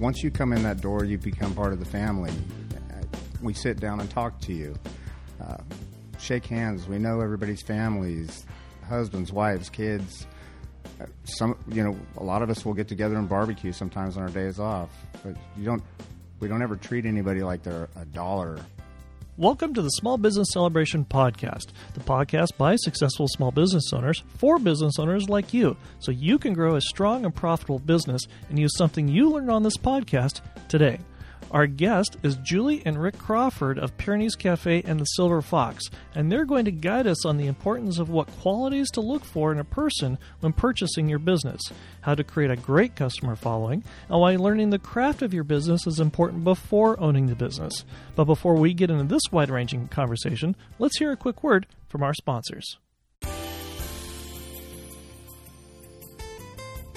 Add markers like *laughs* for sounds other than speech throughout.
once you come in that door, you become part of the family. We sit down and talk to you, uh, shake hands. We know everybody's families, husbands, wives, kids. Uh, some, you know, a lot of us will get together and barbecue sometimes on our days off. But you don't, we don't ever treat anybody like they're a dollar Welcome to the Small Business Celebration Podcast, the podcast by successful small business owners for business owners like you, so you can grow a strong and profitable business and use something you learned on this podcast today. Our guest is Julie and Rick Crawford of Pyrenees Cafe and the Silver Fox, and they're going to guide us on the importance of what qualities to look for in a person when purchasing your business, how to create a great customer following, and why learning the craft of your business is important before owning the business. But before we get into this wide ranging conversation, let's hear a quick word from our sponsors.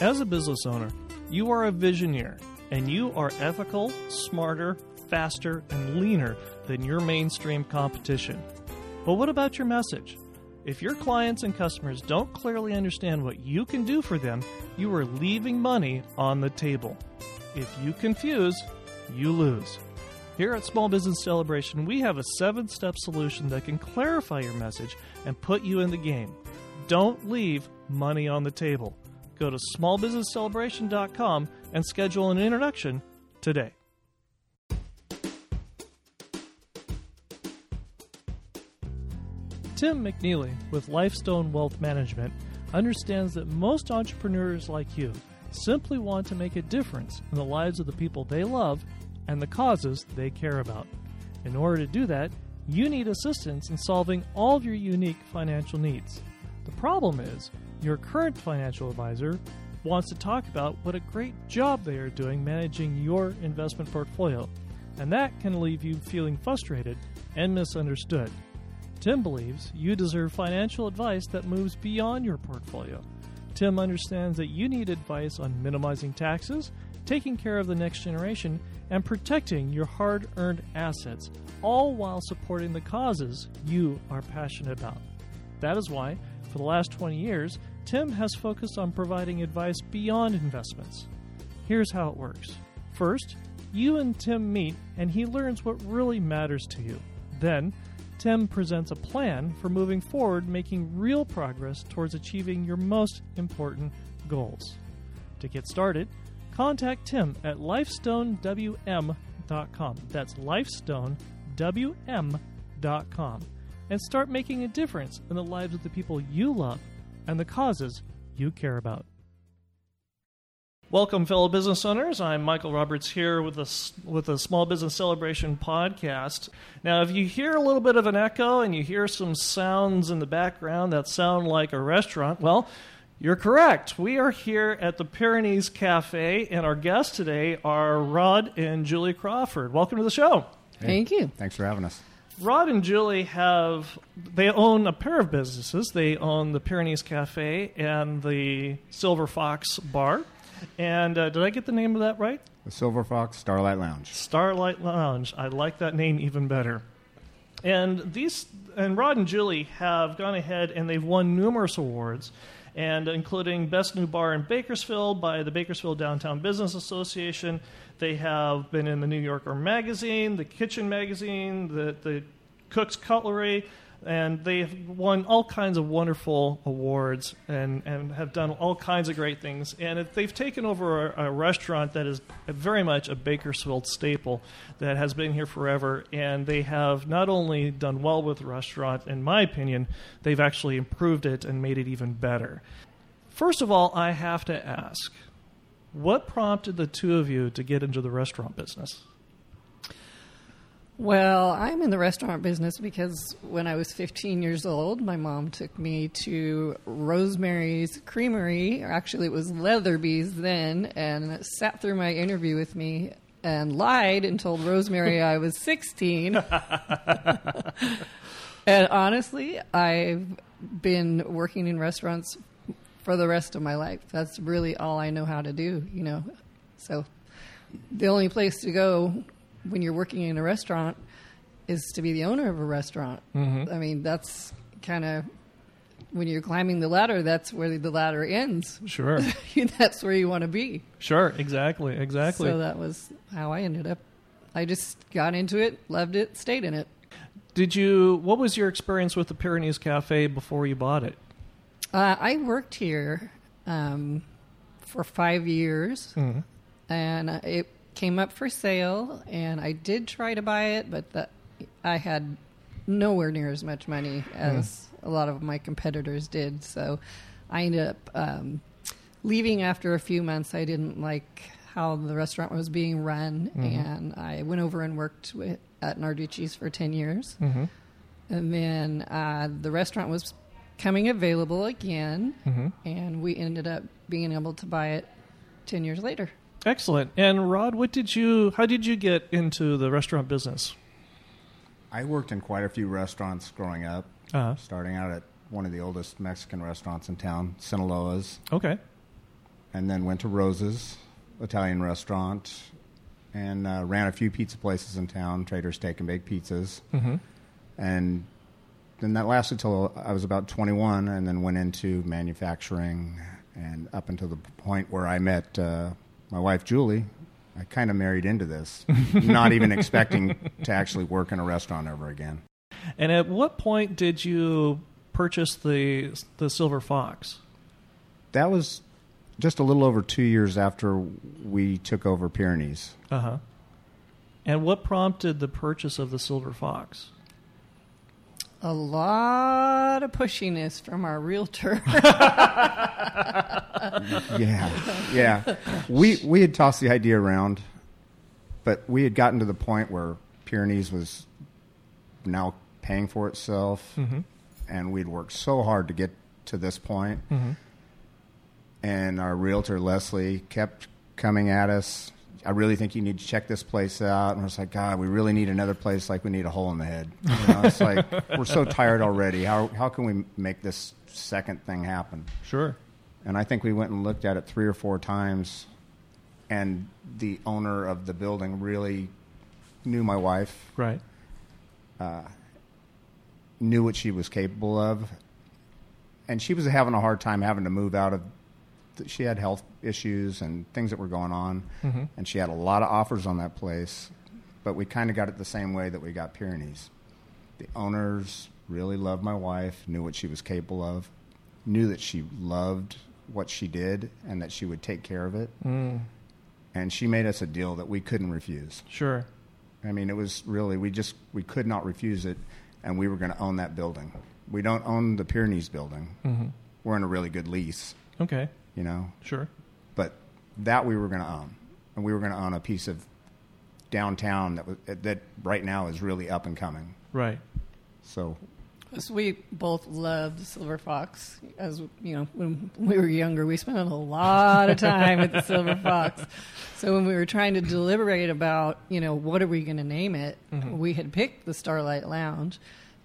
As a business owner, you are a visioneer and you are ethical, smarter, faster, and leaner than your mainstream competition. But what about your message? If your clients and customers don't clearly understand what you can do for them, you are leaving money on the table. If you confuse, you lose. Here at Small Business Celebration, we have a seven step solution that can clarify your message and put you in the game. Don't leave money on the table. Go to smallbusinesscelebration.com and schedule an introduction today. Tim McNeely with Lifestone Wealth Management understands that most entrepreneurs like you simply want to make a difference in the lives of the people they love and the causes they care about. In order to do that, you need assistance in solving all of your unique financial needs. The problem is, your current financial advisor wants to talk about what a great job they are doing managing your investment portfolio, and that can leave you feeling frustrated and misunderstood. Tim believes you deserve financial advice that moves beyond your portfolio. Tim understands that you need advice on minimizing taxes, taking care of the next generation, and protecting your hard earned assets, all while supporting the causes you are passionate about. That is why, for the last 20 years, Tim has focused on providing advice beyond investments. Here's how it works First, you and Tim meet, and he learns what really matters to you. Then, Tim presents a plan for moving forward, making real progress towards achieving your most important goals. To get started, contact Tim at lifestonewm.com. That's lifestonewm.com. And start making a difference in the lives of the people you love and the causes you care about. Welcome, fellow business owners. I'm Michael Roberts here with the with the Small Business Celebration podcast. Now, if you hear a little bit of an echo and you hear some sounds in the background that sound like a restaurant, well, you're correct. We are here at the Pyrenees Cafe, and our guests today are Rod and Julie Crawford. Welcome to the show. Hey, Thank you. Thanks for having us. Rod and Julie have they own a pair of businesses. They own the Pyrenees Cafe and the Silver Fox Bar. And uh, did I get the name of that right? The Silver Fox Starlight Lounge. Starlight Lounge. I like that name even better. And these and Rod and Julie have gone ahead and they've won numerous awards and including Best New Bar in Bakersfield by the Bakersfield Downtown Business Association. They have been in the New Yorker Magazine, the Kitchen Magazine, the, the Cook's Cutlery, and they've won all kinds of wonderful awards and, and have done all kinds of great things. And they've taken over a, a, restaurant that is very much a Bakersfield staple that has been here forever. And they have not only done well with the restaurant, in my opinion, they've actually improved it and made it even better. First of all, I have to ask what prompted the two of you to get into the restaurant business? Well, I'm in the restaurant business because when I was 15 years old, my mom took me to Rosemary's Creamery. Or actually, it was Leatherby's then, and sat through my interview with me and lied and told Rosemary I was 16. *laughs* and honestly, I've been working in restaurants for the rest of my life. That's really all I know how to do, you know. So the only place to go when you're working in a restaurant is to be the owner of a restaurant. Mm-hmm. I mean, that's kind of when you're climbing the ladder, that's where the ladder ends. Sure. *laughs* that's where you want to be. Sure. Exactly. Exactly. So that was how I ended up. I just got into it, loved it, stayed in it. Did you? What was your experience with the Pyrenees Cafe before you bought it? Uh, I worked here um, for five years, Mm-hmm. and it came up for sale, and I did try to buy it, but the, I had nowhere near as much money as a lot of my competitors did. So I ended up um, leaving after a few months. I didn't like how the restaurant was being run, and I went over and worked with, at Narducci's for 10 years. Mm-hmm. And then uh, the restaurant was coming available again, Mm-hmm. and we ended up being able to buy it 10 years later. Excellent. And Rod, what did you? How did you get into the restaurant business? I worked in quite a few restaurants growing up, Uh, starting out at one of the oldest Mexican restaurants in town, Sinaloa's, okay. and then went to Rose's Italian restaurant, and uh, ran a few pizza places in town, Trader Steak and Baked Pizzas, Mm-hmm. and then that lasted till I was about 21, and then went into manufacturing, and up until the point where I met uh, my wife Julie. I kind of married into this, *laughs* not even expecting to actually work in a restaurant ever again. And at what point did you purchase the the Silver Fox? That was just a little over two years after we took over Pyrenees. Uh huh. And what prompted the purchase of the Silver Fox? A lot of pushiness from our realtor. *laughs* Yeah, yeah. We we had tossed the idea around, but we had gotten to the point where Pyrenees was now paying for itself, Mm-hmm. and we'd worked so hard to get to this point. Mm-hmm. And our realtor Leslie kept coming at us. I really think you need to check this place out. And I was like, God, we really need another place like we need a hole in the head. You know, it's *laughs* like we're so tired already. How how can we make this second thing happen? Sure. And I think we went and looked at it three or four times. And the owner of the building really knew my wife, Right. Uh, knew what she was capable of. And she was having a hard time having to move out of. She had health issues and things that were going on. Mhm. And she had a lot of offers on that place. But we kind of got it the same way that we got Pyrenees. The owners really loved my wife, knew what she was capable of, knew that she loved what she did and that she would take care of it. Mm, and she made us a deal that we couldn't refuse. sure. I mean, it was really we just we could not refuse it, and we were going to own that building. We don't own the Pyrenees building. Mm-hmm. We're in a really good lease, Okay. You know, Sure. but that we were going to own, and we were going to own a piece of downtown that was, that right now is really up and coming. Right. So So we both loved the Silver Fox. As you know, when we were younger, we spent a lot of time at the Silver *laughs* Fox. So when we were trying to deliberate about, you know, what are we going to name it, Mhm. we had picked the Starlight Lounge,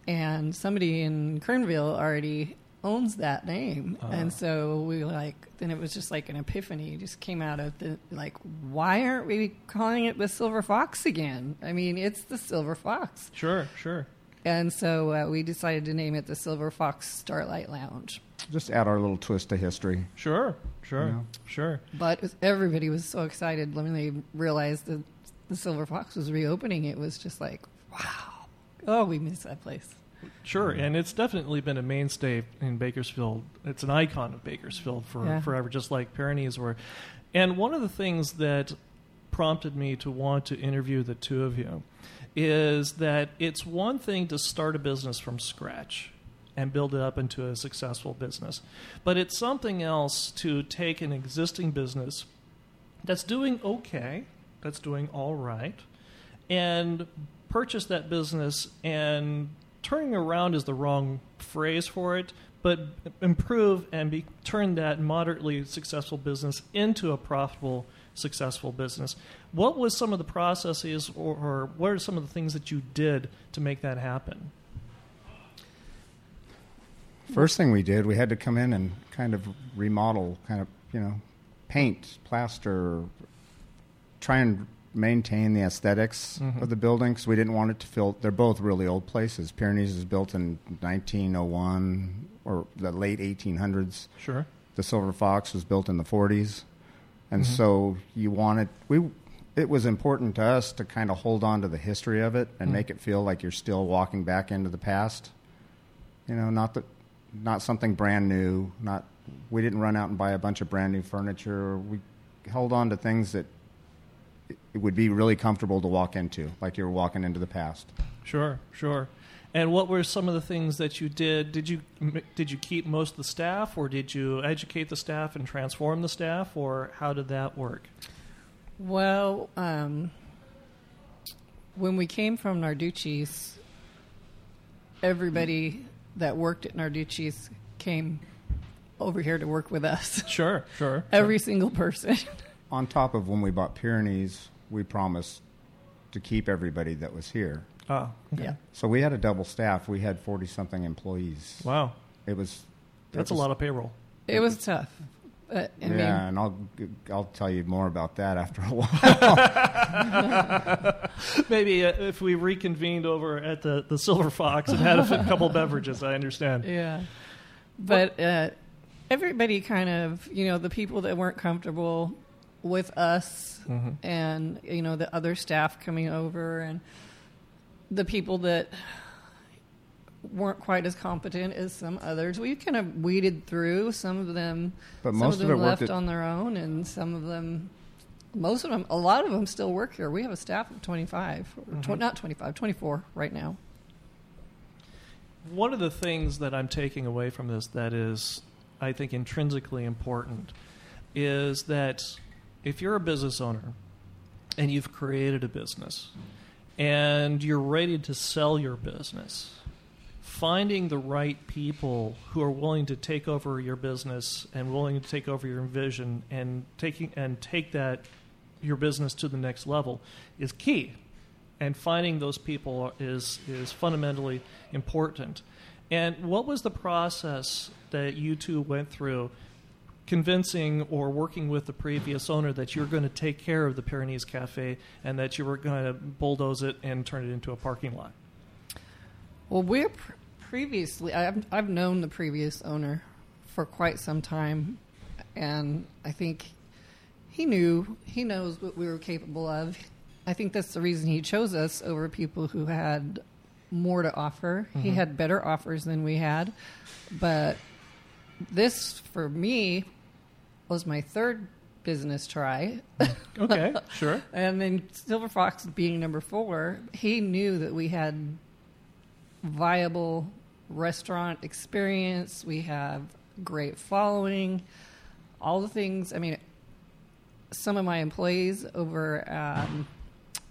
and somebody in Kernville already owns that name, Ah. and so we were like, then it was just like an epiphany. It just came out of the like, why aren't we calling it the Silver Fox again? I mean, it's the Silver Fox. Sure. Sure. And so uh, we decided to name it the Silver Fox Starlight Lounge. just add our little twist to history. Sure. Sure. Yeah. Sure. But everybody was so excited when they realized that the Silver Fox was reopening. It was just like, wow. Oh, we miss that place. Sure, and it's definitely been a mainstay in Bakersfield. It's an icon of Bakersfield for Yeah. forever, just like Pyrenees were. And one of the things that prompted me to want to interview the two of you is that it's one thing to start a business from scratch and build it up into a successful business, but it's something else to take an existing business that's doing okay, that's doing all right, and purchase that business and turning around is the wrong phrase for it but improve and be turn that moderately successful business into a profitable successful business. What was some of the processes or, or what are some of the things that you did to make that happen? First thing we did, we had to come in and kind of remodel, kind of, you know, paint, plaster, try and maintain the esthetics Mhm. of the building because we didn't want it to feel. They're both really old places. Pyrenees was built in 1901 or the late 1800s. Sure. The Silver Fox was built in the 40s, and Mhm. so you wanted we. It was important to us to kind of hold on to the history of it and Mm. make it feel like you're still walking back into the past. You know, not that, not something brand new. Not we didn't run out and buy a bunch of brand new furniture. We held on to things that it- it would be really comfortable to walk into, like you were walking into the past. Sure, sure. And what were some of the things that you did? Did you did you keep most of the staff, or did you educate the staff and transform the staff, or how did that work? Well, um, when we came from Narducci's, everybody that worked at Narducci's came over here to work with us. Sure, sure. *laughs* Every single person. On top of when we bought Pyrenees, we promised to keep everybody that was here. Oh, okay. Yeah. So we had a double staff. We had forty something employees. Wow, It was that's it a lot of payroll. It was tough. But, I yeah, mean, and I'll I'll tell you more about that after a while. *laughs* Maybe uh, if we reconvened over at the, the Silver Fox and had a f- *laughs* couple beverages, I understand. Yeah. But uh, everybody kind of, you know, the people that weren't comfortable with us hmm and, you know, the other staff coming over and the people that weren't quite as competent as some others, we kind of weeded through. Some of them, But some most of of them it left on their own, and some of them, most of them, a lot of them still work here. We have a staff of 25, or tw- not 25, 24 right now. One of the things that I'm taking away from this that is, I think, intrinsically important is that if you're a business owner and you've created a business and you're ready to sell your business, finding the right people who are willing to take over your business and willing to take over your vision and taking and take that your business to the next level is key and finding those people is is fundamentally important. And what was the process that you two went through, convincing or working with the previous owner that you're going to take care of the Pyrenees Cafe and that you were going to bulldoze it and turn it into a parking lot? Well, we're pr- previously, I've, I've known the previous owner for quite some time, and I think he knew, he knows what we were capable of. I think that's the reason he chose us over people who had more to offer. He Mhm. had better offers than we had, but this, for me, was my third business try. *laughs* Okay, sure. *laughs* And then Silver Fox being number four, he knew that we had viable restaurant experience. We have great following, all the things. I mean, some of my employees over um,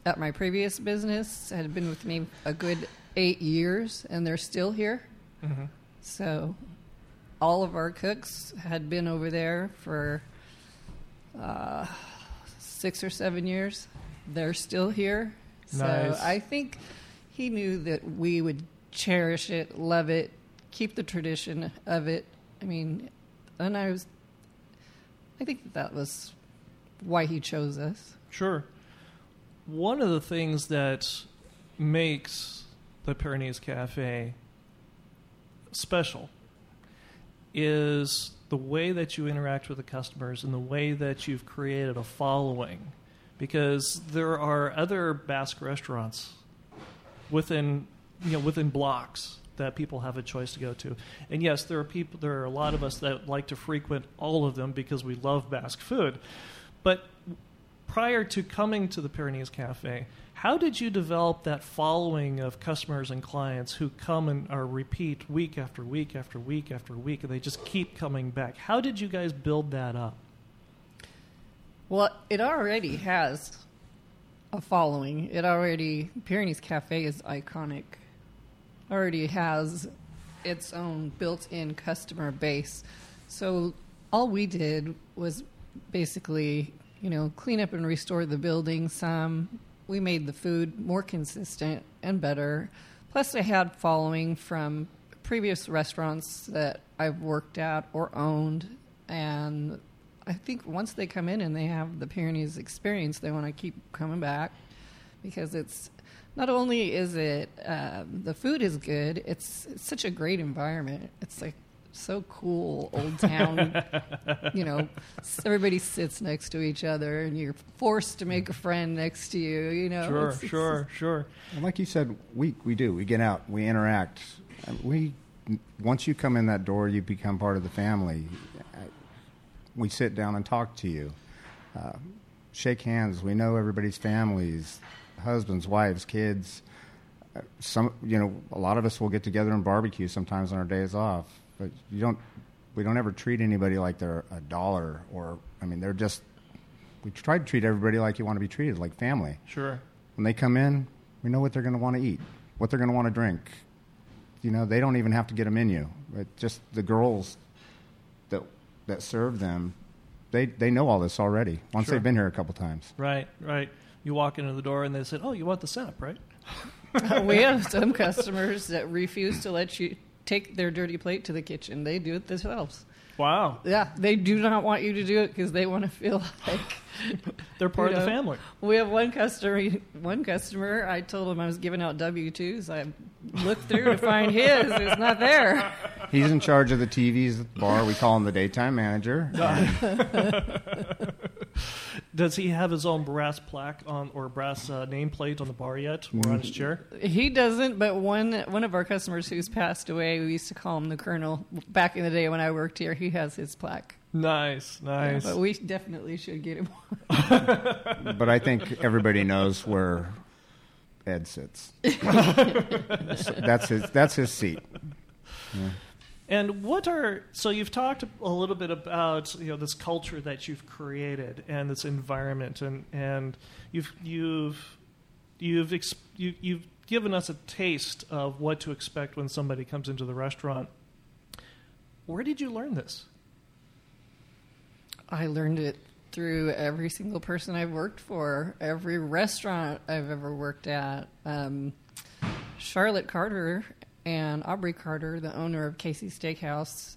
at my previous business had been with me a good eight years, and they're still here. hmm So all of our cooks had been over there for uh, six or seven years. They're still here. So Nice. I think he knew that we would cherish it, love it, keep the tradition of it. I mean, and I was, I think that was why he chose us. Sure. One of the things that makes the Pyrenees Cafe special is the way that you interact with the customers and the way that you've created a following. Because there are other Basque restaurants within you know within blocks that people have a choice to go to. And yes, there are people there are a lot of us that like to frequent all of them because we love Basque food. But prior to coming to the Pyrenees Cafe, how did you develop that following of customers and clients who come and are repeat week after week after week after week and they just keep coming back? How did you guys build that up? Well, it already has a following. It already Pyrenees Cafe is iconic. Already has its own built-in customer base. So all we did was basically, you know, clean up and restore the building some. We made the food more consistent and better. Plus I had following from previous restaurants that I've worked at or owned and I think once they come in and they have the Pyrenees experience, they want to keep coming back because it's not only is it um, the food is good, it's, it's such a great environment. It's like so cool, old town. you know, everybody sits next to each other, and you're forced to make a friend next to you. You know, Sure, It's- it's- sure, sure. And like you said, we we do. We get out. We interact. We once you come in that door, you become part of the family. We sit down and talk to you, uh, shake hands. We know everybody's families, husbands, wives, kids. Uh, Some, you know, a lot of us will get together and barbecue sometimes on our days off. But you don't. We don't ever treat anybody like they're a dollar or. I mean, they're just. We try to treat everybody like you want to be treated, like family Sure. when they come in, we know what they're going to want to eat, what they're going to want to drink. You know, they don't even have to get a menu. But just the girls that that serve them, they they know all this already. Once Sure. they've been here a couple times. Right, right. You walk into the door and they said, "Oh, you want the sap, right?" *laughs* we have some customers that refuse to let you take their dirty plate to the kitchen. They do it themselves. Wow, Yeah, they do not want you to do it because they want to feel like *laughs* they're part You of the family. we have one customer. One customer, I told him I was giving out W twos. I looked through to find his. It's not there. He's in charge of the TVs at the bar. We call him the daytime manager. *laughs* *laughs* Does he have his own brass plaque on or brass uh, nameplate on the bar yet, or on his chair? He doesn't, but one one of our customers who's passed away, we used to call him the Colonel. Back in the day when I worked here, he has his plaque. Nice, nice. But we definitely should get him. One. *laughs* But I think everybody knows where Ed sits. *laughs* that's his. That's his seat. And what are so you've talked a little bit about you know this culture that you've created and this environment and and you've you've you've ex- you, you've given us a taste of what to expect when somebody comes into the restaurant. Where did you learn this? I learned it through every single person I've worked for, every restaurant I've ever worked at. Um, Charlotte Carter and Aubrey Carter, the owner of KC's Steakhouse,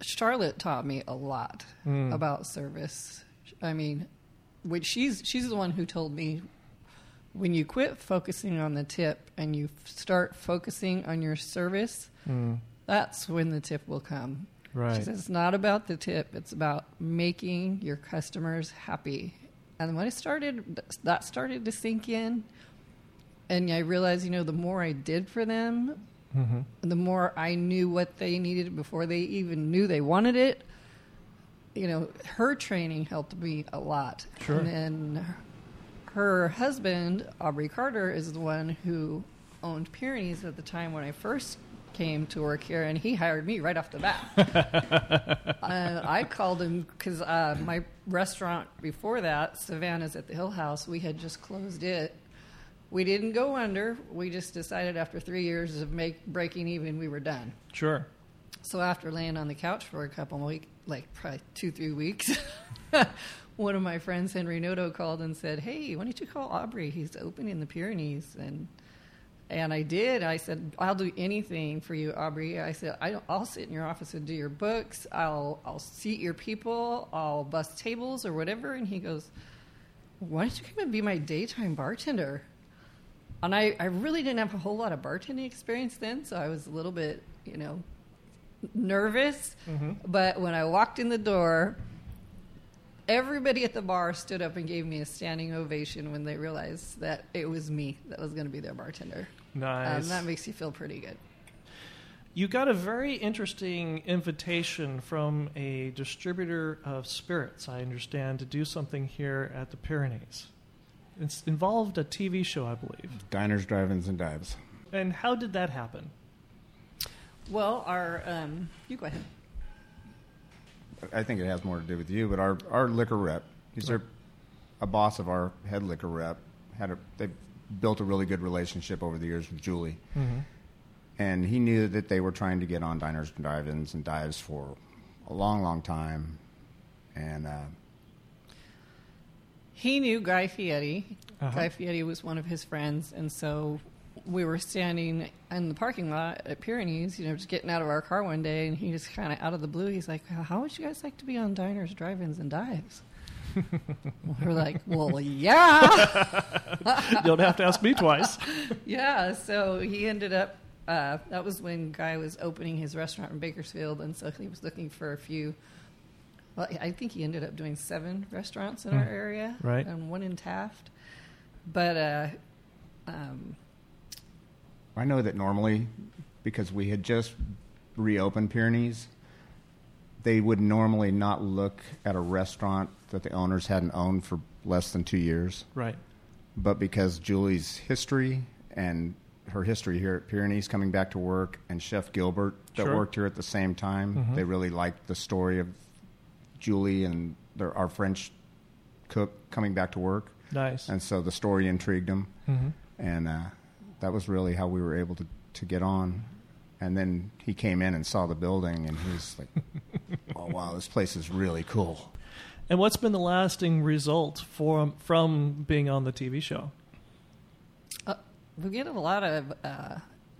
Charlotte taught me a lot Mm. about service. I mean, which she's she's the one who told me when you quit focusing on the tip and you f- start focusing on your service, that's when the tip will come. She says it's not about the tip; it's about making your customers happy. And when it started, that started to sink in, and I realized, you know, the more I did for them, Mm-hmm. the more I knew what they needed before they even knew they wanted it. You know, her training helped me a lot. Sure. And then her husband, Aubrey Carter, is the one who owned Pyrenees at the time when I first came to work here, and he hired me right off the bat. *laughs* uh, I called him because uh, my restaurant before that, Savannah's at the Hill House, we had just closed it. We didn't go under. We just decided after three years of make breaking even, we were done. Sure. So after laying on the couch for a couple of weeks, like probably two, three weeks, *laughs* one of my friends, Henry Noto, called and said, "Hey, why don't you call Aubrey? He's opening the Pyrenees." And and I did. I said, "I'll do anything for you, Aubrey." I said, I don't, "I'll sit in your office and do your books. I'll I'll seat your people. I'll bus tables or whatever." And he goes, "Why don't you come and be my daytime bartender?" And I, I really didn't have a whole lot of bartending experience then, so I was a little bit, you know, nervous. But when I walked in the door, everybody at the bar stood up and gave me a standing ovation when they realized that it was me that was going to be their bartender. Nice. Um, that makes you feel pretty good. You got a very interesting invitation from a distributor of spirits, I understand, to do something here at the Pyrenees. It's involved a TV show, I believe. Diners, drive-ins, and dives. And how did that happen? Well, our um, you go ahead. I think it has more to do with you, but our, our liquor rep, he's our, a boss of our head liquor rep, had a they built a really good relationship over the years with Julie, and he knew that they were trying to get on diners and drive-ins and dives for a long, long time, and uh, He knew Guy Fieri. Uh-huh. Guy Fieri was one of his friends, and so we were standing in the parking lot at Pyrenees, you know, just getting out of our car one day, and he just kind of out of the blue, he's like, "How would you guys like to be on diners, drive-ins, and dives?" *laughs* we're like, "Well, yeah, *laughs* you don't have to ask me twice. *laughs* yeah." So he ended up. Uh, that was when Guy was opening his restaurant in Bakersfield, and so he was looking for a few. Well, I think he ended up doing seven restaurants in Hmm. our area, Right. and one in Taft. But uh, um, I know that normally, because we had just reopened Pyrenees, they would normally not look at a restaurant that the owners hadn't owned for less than two years. Right. But because Julie's history and her history here at Pyrenees coming back to work and Chef Gilbert that Sure. worked here at the same time, Mhm. they really liked the story of Julie and their, our French cook coming back to work. Nice. And so the story intrigued them hmm and uh, that was really how we were able to, to get on. And then he came in and saw the building, and he was like, *laughs* "Oh wow, this place is really cool." And what's been the lasting result from from being on the TV show? Uh, we get a lot of uh,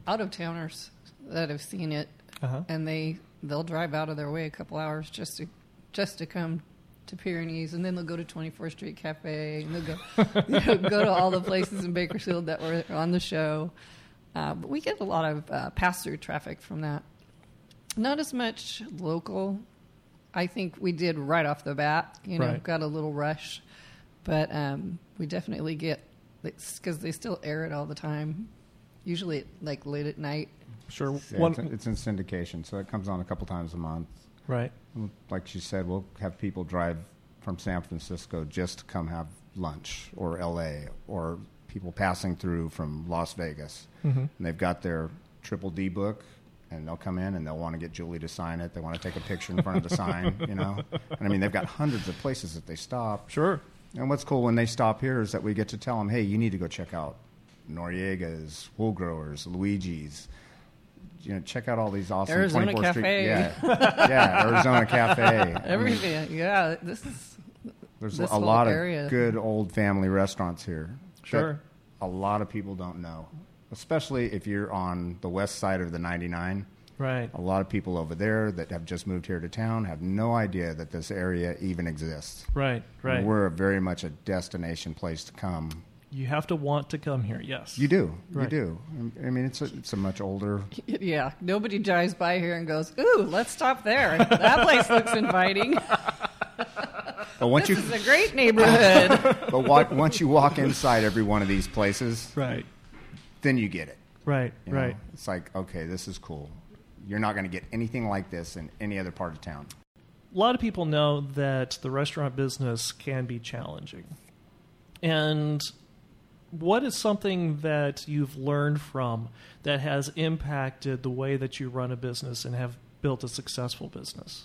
out of towners that have seen it, Uh-huh. and they they'll drive out of their way a couple hours just to just to come to Pyrenees, and then they'll go to Twenty Fourth Street Cafe, and they'll go you *laughs* know, *laughs* go to all the places in Bakersfield that were on the show. Uh, but we get a lot of uh, pass through traffic from that. Not as much local. I think we did right off the bat. You know, Right. got a little rush, but um, we definitely get because they still air it all the time. Usually, like late at night. Sure. Yeah, One, it's, it's in syndication, so it comes on a couple times a month. Right. Like she said, we'll have people drive from San Francisco just to come have lunch, or L.A., or people passing through from Las Vegas, hmm and they've got their Triple D book. And they'll come in and they'll want to get Julie to sign it. They want to take a picture in front of the sign, *laughs* you know. And I mean, they've got hundreds of places that they stop. Sure. And what's cool when they stop here is that we get to tell them, hey, you need to go check out Noriega's, Wool Growers, Luigi's. You know, check out all these awesome Arizona 24th Street. Yeah, *laughs* yeah, Arizona Cafe. I mean, Everything. yeah, this is there's this a lot area. of good old family restaurants here. Sure. A lot of people don't know, especially if you're on the west side of the 99. Right. A lot of people over there that have just moved here to town have no idea that this area even exists. Right. Right. We're very much a destination place to come you have to want to come here. Yes. You do. Right. You do. I mean, it's a, it's a much older. *laughs* yeah. Nobody drives by here and goes, "Ooh, let's stop there. That place looks inviting. *laughs* *laughs* But once This you, is a great neighborhood." but wa- once you walk inside every one of these places, Right. then you get it. Right. you know? Right. It's like, okay, this is cool. You're not going to get anything like this in any other part of town. a lot of people know that the restaurant business can be challenging. And what is something that you've learned from that has impacted the way that you run a business and have built a successful business?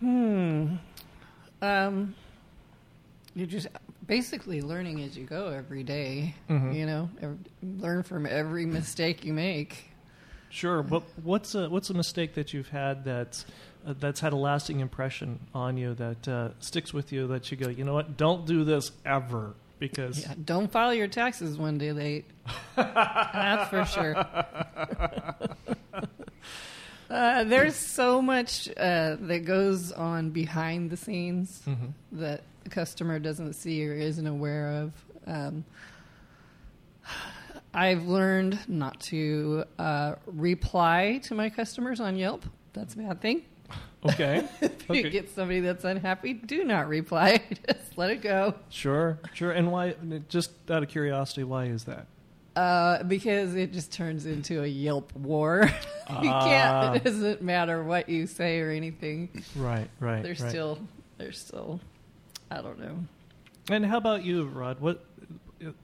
Hmm. Um, you're just basically learning as you go every day, Mhm. You know, learn from every mistake you make. Sure, but what's a what's a mistake that you've had that's that's had a lasting impression on you that uh, sticks with you that you go, you know what, don't do this ever because Yeah, don't file your taxes one day late. That's for sure. *laughs* Uh, there's so much uh, that goes on behind the scenes Mhm. that the customer doesn't see or isn't aware of. Um, I've learned not to uh, reply to my customers on Yelp. That's a bad thing. *laughs* okay, If Okay. you get somebody that's unhappy, do not reply. *laughs* Just let it go. sure, sure, and why? Just out of curiosity, why is that? Uh, because it just turns into a Yelp war. *laughs* you Ah. can't. It doesn't matter what you say or anything. Right, right. They're right. still. They're still. I don't know. And how about you, Rod? What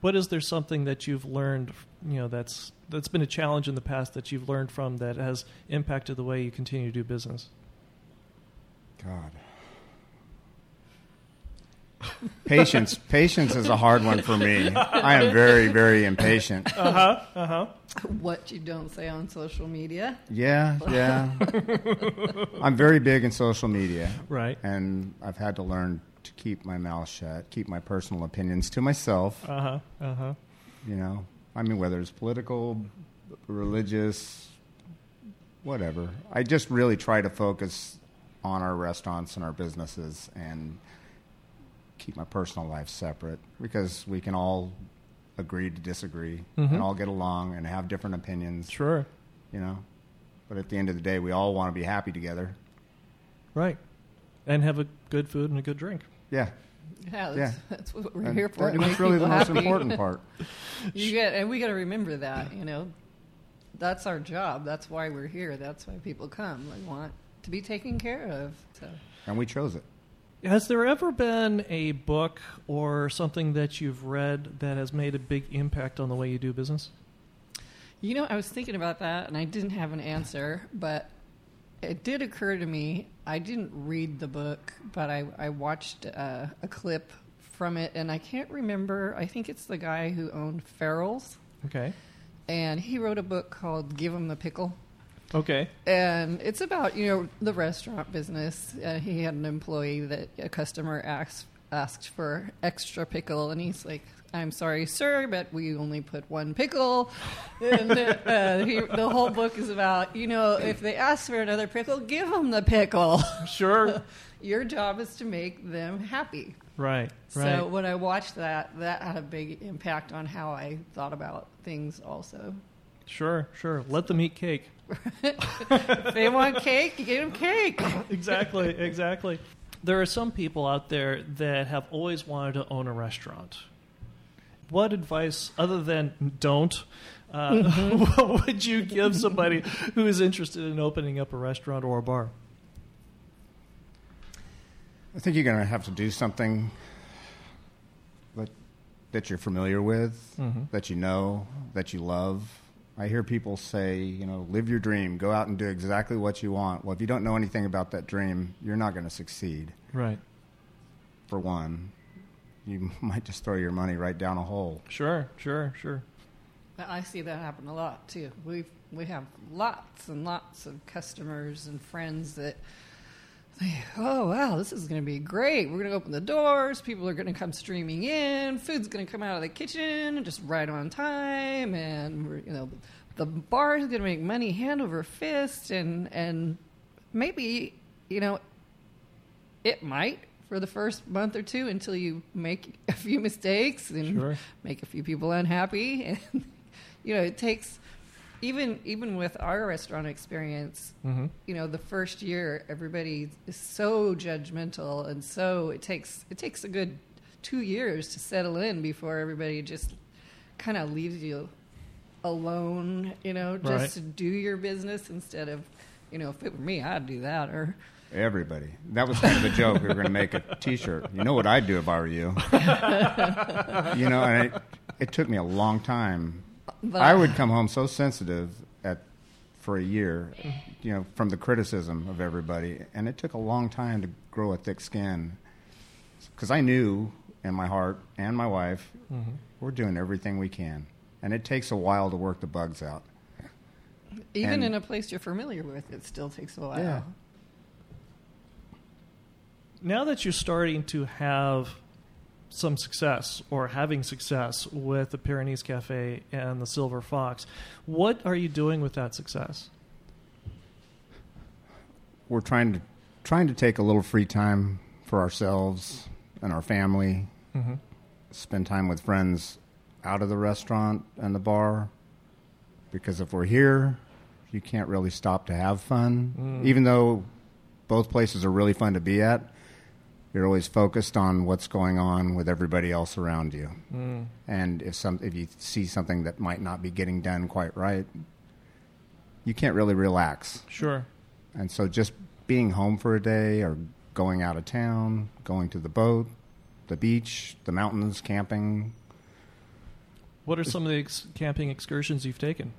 what is there something that you've learned? You know, that's that's been a challenge in the past that you've learned from that has impacted the way you continue to do business. God. patience. Patience is a hard one for me. I am very, very impatient. Uh huh. Uh huh. What you don't say on social media. Yeah, yeah. I'm very big in social media, Right. and I've had to learn to keep my mouth shut, keep my personal opinions to myself. Uh huh. Uh huh. You know, I mean, whether it's political, religious, whatever. I just really try to focus on our restaurants and our businesses and keep my personal life separate because we can all agree to disagree Mhm. and all get along and have different opinions, Sure. you know. But at the end of the day, we all want to be happy together. Right. And have a good food and a good drink. Yeah. Yeah, that's, Yeah. that's what we're And here for. that- that's really the people most happy. important *laughs* part. You get, and we got to remember that. You know, that's our job. That's why we're here. That's why people come. They want to be taken care of. So, And we chose it. Has there ever been a book or something that you've read that has made a big impact on the way you do business? you know, I was thinking about that, and I didn't have an answer, but it did occur to me. I didn't read the book, but I I watched uh, a clip from it, and I can't remember. I think it's the guy who owned Farrell's, Okay. and he wrote a book called "Give 'Em the Pickle." Okay. and it's about you know the restaurant business. Uh, he had an employee that a customer asked asked for extra pickle, and he's like, "I'm sorry, sir, but we only put one pickle." And uh, he, the whole book is about you know if they ask for another pickle, give them the pickle. *laughs* Sure. Your job is to make them happy. right. Right. So when I watched that, that had a big impact on how I thought about things. Also, sure. Sure. Let them eat cake. *laughs* they want cake, you give them cake. *laughs* exactly, exactly. There are some people out there that have always wanted to own a restaurant. What advice, other than don't, uh, *laughs* what would you give somebody who is interested in opening up a restaurant or a bar? I think you're going to have to do something that, that you're familiar with, Mhm. that you know, that you love. I hear people say, you know, live your dream, go out and do exactly what you want. Well, if you don't know anything about that dream, you're not going to succeed, Right. for one. You *laughs* might just throw your money right down a hole. Sure, sure, sure. I see that happen a lot too. We we have lots and lots of customers and friends that "Oh wow, this is going to be great. We're going to open the doors. People are going to come streaming in. Food's going to come out of the kitchen just right on time, and we're, you know, the bar is going to make money hand over fist, and and maybe you know it might." For the first month or two, until you make a few mistakes and Sure. make a few people unhappy *laughs* and you know it takes even even with our restaurant experience hmm you know the first year everybody is so judgmental and so it takes it takes a good two years to settle in before everybody just kind of leaves you alone you know just Right. to do your business instead of you know if it were me i'd do that or Everybody. That was kind of the joke. We were going to make a T-shirt. You know what I'd do if I were you? *laughs* you know, and it, it took me a long time. But I would come home so sensitive at for a year, you know, from the criticism of everybody, and it took a long time to grow a thick skin because I knew in my heart and my wife hmm we're doing everything we can, and it takes a while to work the bugs out. even and- in a place you're familiar with it still takes a while Yeah. Now that you're starting to have some success or having success with the Pyrenees Cafe and the Silver Fox, what are you doing with that success? We're trying to trying to take a little free time for ourselves and our family, Mm-hmm. spend time with friends out of the restaurant and the bar because if we're here you can't really stop to have fun Mm. even though both places are really fun to be at you're always focused on what's going on with everybody else around you Mm. and if some if you see something that might not be getting done quite right you can't really relax Sure. and so just being home for a day or going out of town, going to the boat, the beach, the mountains, camping. What are some of the ex- camping excursions you've taken?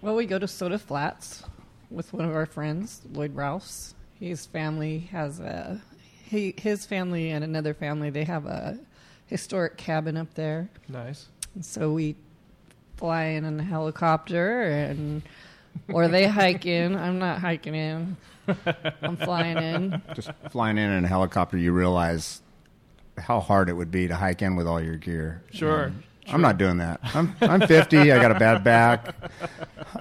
Well, we go to Soda Flats with one of our friends, Lloyd Rouse. His family has a he his family and another family. They have a historic cabin up there, Nice. and so we fly in in a helicopter and or they hike in. I'm not hiking in. I'm flying in. Just flying in in a helicopter, you realize how hard it would be to hike in with all your gear. Sure. Um, I'm not doing that. I'm I'm 50. I got a bad back,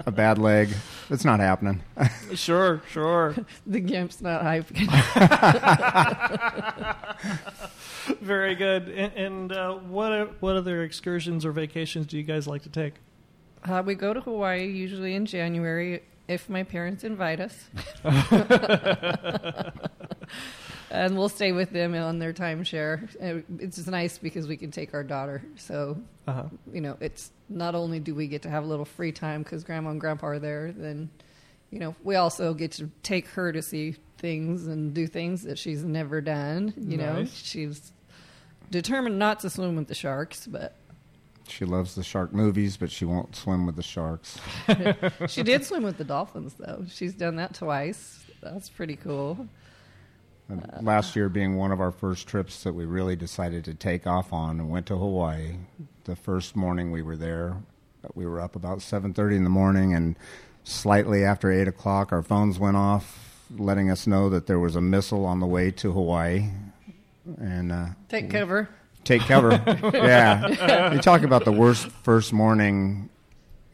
a bad leg. It's not happening. *laughs* Sure, sure. *laughs* The gimp's not hype. *laughs* Very good. And, and uh, what what other excursions or vacations do you guys like to take? Uh, we go to Hawaii usually in January if my parents invite us. And we'll stay with them on their timeshare. Uh, It's just nice because we can take our daughter. So, Uh-huh. you know, it's not only do we get to have a little free time because grandma and grandpa are there, then, you know, we also get to take her to see things and do things that she's never done. You know, she's determined not to swim with the sharks, but She loves the shark movies, but she won't swim with the sharks. *laughs* she did swim with the dolphins, though. She's done that twice. That's pretty cool. Last year being one of our first trips that we really decided to take off on and went to Hawaii. The first morning we were there, we were up about 7.30 in the morning and slightly after 8 o'clock our phones went off letting us know that there was a missile on the way to Hawaii. And uh, Take cover. take cover. *laughs* yeah. You talk about the worst first morning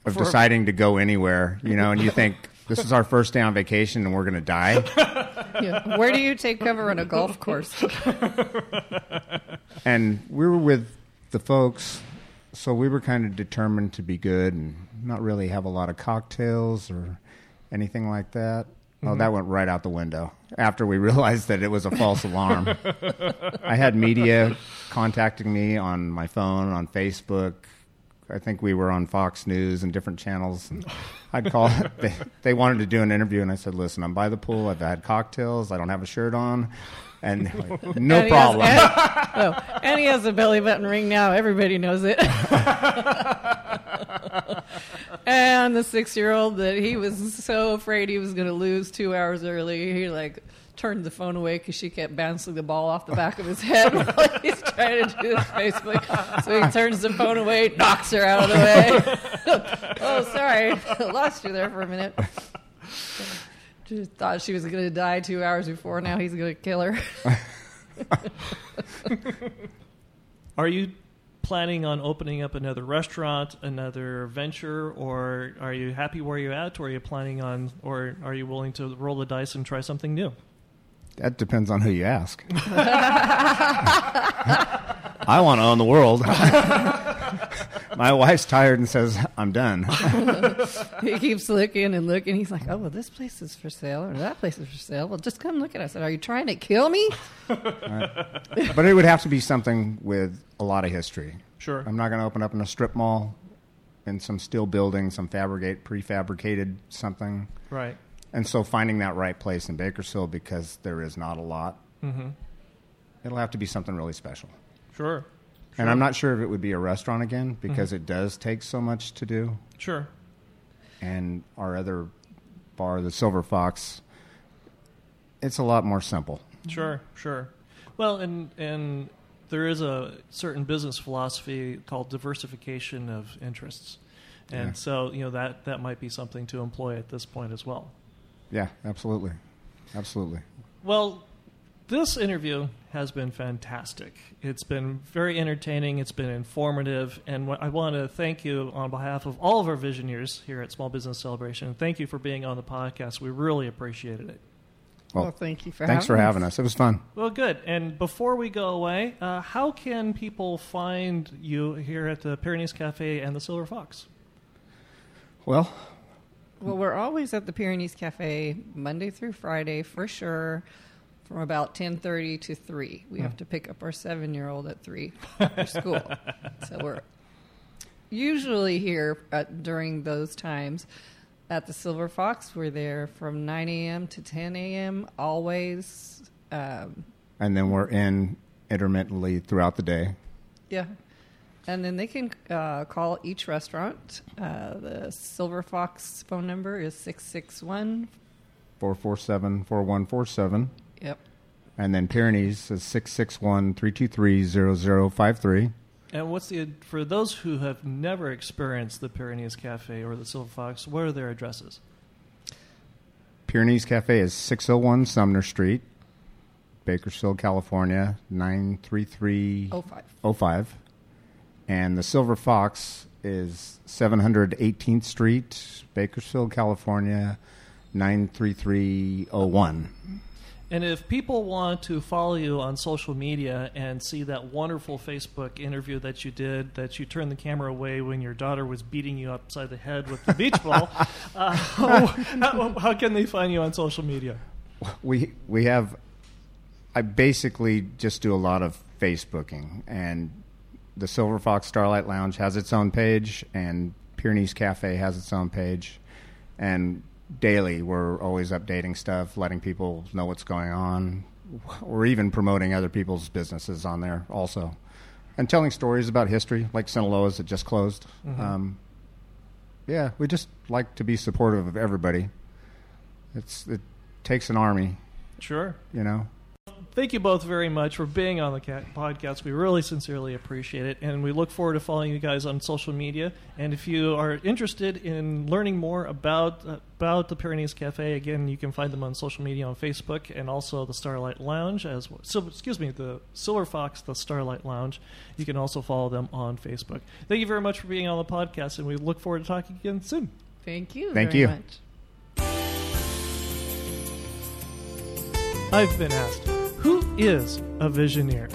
of For- deciding to go anywhere, you know, and you think this is our first day on vacation and we're going to die. *laughs* Yeah. Where do you take cover on a golf course? *laughs* and we were with the folks, so we were kind of determined to be good and not really have a lot of cocktails or anything like that. Oh, mm-hmm. that went right out the window after we *laughs* realized that it was a false alarm. I had media contacting me on my phone, on Facebook. I think we were on Fox News and different channels. And *laughs* I'd call. They, they wanted to do an interview, and I said, "Listen, I'm by the pool. I've had cocktails. I don't have a shirt on, and like, *laughs* no And he has- problem." and, oh, *laughs* and he has a belly button ring now. Everybody knows it. and the six-year-old that he was so afraid he was going to lose two hours early, he like turned the phone away because she kept bouncing the ball off the back of his head *laughs* while he's trying to do his Facebook. So he turns the phone away, knocks her out of the way. *laughs* oh, sorry, *laughs* lost you there for a minute. Just thought she was going to die two hours before. Now he's going to kill her. Are you planning on opening up another restaurant, another venture, or are you happy where you're at, or are you planning on, or are you willing to roll the dice and try something new? That depends on who you ask. *laughs* *laughs* I want to own the world. *laughs* My wife's tired and says, I'm done. he keeps looking and looking. He's like, "Oh, well, this place is for sale, or that place is for sale. Well, just come look at us." I said, "Are you trying to kill me?" But it would have to be something with a lot of history. Sure. I'm not going to open up in a strip mall in some steel building, some fabricate, prefabricated something. Right. And so finding that right place in Bakersfield because there is not a lot, Mm-hmm. it'll have to be something really special. Sure. And I'm not sure if it would be a restaurant again because it does take so much to do. Sure. and our other bar, the Silver Fox, it's a lot more simple. Sure, sure. Well, and and there is a certain business philosophy called diversification of interests, and Yeah. so you know that that might be something to employ at this point as well. Yeah, absolutely, absolutely. Well, this interview has been fantastic. It's been very entertaining. It's been informative, and I want to thank you on behalf of all of our visionaries here at Small Business Celebration. Thank you for being on the podcast. We really appreciated it. Well, Well, thank you for Thanks having for us. having us. It was fun. Well, good. And before we go away, uh, how can people find you here at the Pyrenees Cafe and the Silver Fox? Well, Well, we're always at the Pyrenees Cafe Monday through Friday for sure, from about ten thirty to three. We have to pick up our seven-year-old at three *laughs* for school, so we're usually here at, during those times. At the Silver Fox, we're there from nine a.m. to ten a.m. Always. Um, and then we're in intermittently throughout the day. Yeah. And then they can uh, call each restaurant. Uh, the Silver Fox phone number is 661. 447 4147. Yep. And then Pyrenees is 661 323 0053. And what's the for those who have never experienced the Pyrenees Cafe or the Silver Fox? What are their addresses? Pyrenees Cafe is 601 Sumner Street. Bakersfield, California, 93305. And the Silver Fox is 718th Street, Bakersfield, California, 93301. And if people want to follow you on social media and see that wonderful Facebook interview that you did, that you turned the camera away when your daughter was beating you upside the head with the beach ball, *laughs* uh, how, *laughs* how, how can they find you on social media? We we have I basically just do a lot of Facebooking and the Silver Fox Starlight Lounge has its own page and Pyrenees Cafe has its own page and daily we're always updating stuff, letting people know what's going on. We're even promoting other people's businesses on there also. And telling stories about history, like Sinaloa's that just closed. Um, yeah, we just like to be supportive of everybody. It's it takes an army, Sure. you know. Thank you both very much for being on the ca- podcast. We really sincerely appreciate it, and we look forward to following you guys on social media. And if you are interested in learning more about about the Pyrenees Cafe, again, you can find them on social media on Facebook and also the Starlight Lounge as well. So, excuse me, the Silver Fox, the Starlight Lounge. You can also follow them on Facebook. Thank you very much for being on the podcast, and we look forward to talking again soon. Thank you. Thank very you. Much. I've been asked, who is a visioneer?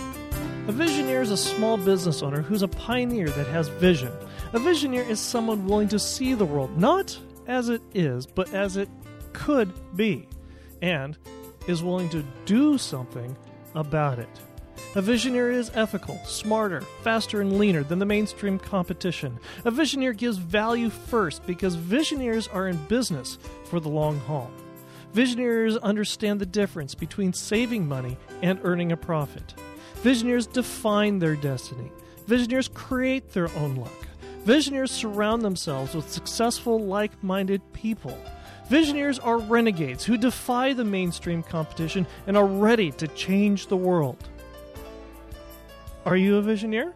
A visioneer is a small business owner who's a pioneer that has vision. A visioneer is someone willing to see the world not as it is, but as it could be, and is willing to do something about it. A visioneer is ethical, smarter, faster, and leaner than the mainstream competition. A visioneer gives value first because visioneers are in business for the long haul. Visionaries understand the difference between saving money and earning a profit. Visionaries define their destiny. Visionaries create their own luck. Visionaries surround themselves with successful, like minded people. Visionaries are renegades who defy the mainstream competition and are ready to change the world. Are you a visioneer?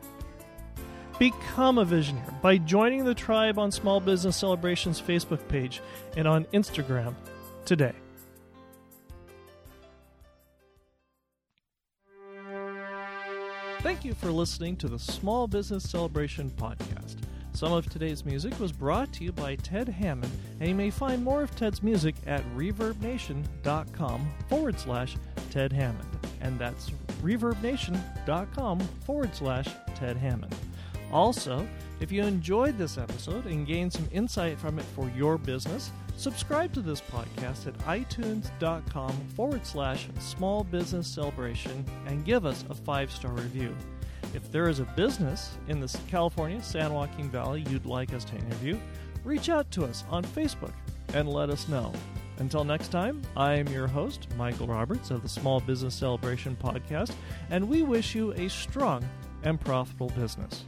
Become a visioneer by joining the tribe on Small Business Celebrations Facebook page and on Instagram today. Thank you for listening to the Small Business Celebration Podcast. Some of today's music was brought to you by Ted Hammond, and you may find more of Ted's music at reverbnation.com forward slash Ted Hammond. And that's reverbnation.com forward slash Ted Hammond. Also, if you enjoyed this episode and gained some insight from it for your business, subscribe to this podcast at itunes.com forward slash small business celebration and give us a five star review. If there is a business in the California San Joaquin Valley you'd like us to interview, reach out to us on Facebook and let us know. Until next time, I am your host, Michael Roberts of the Small Business Celebration Podcast, and we wish you a strong and profitable business.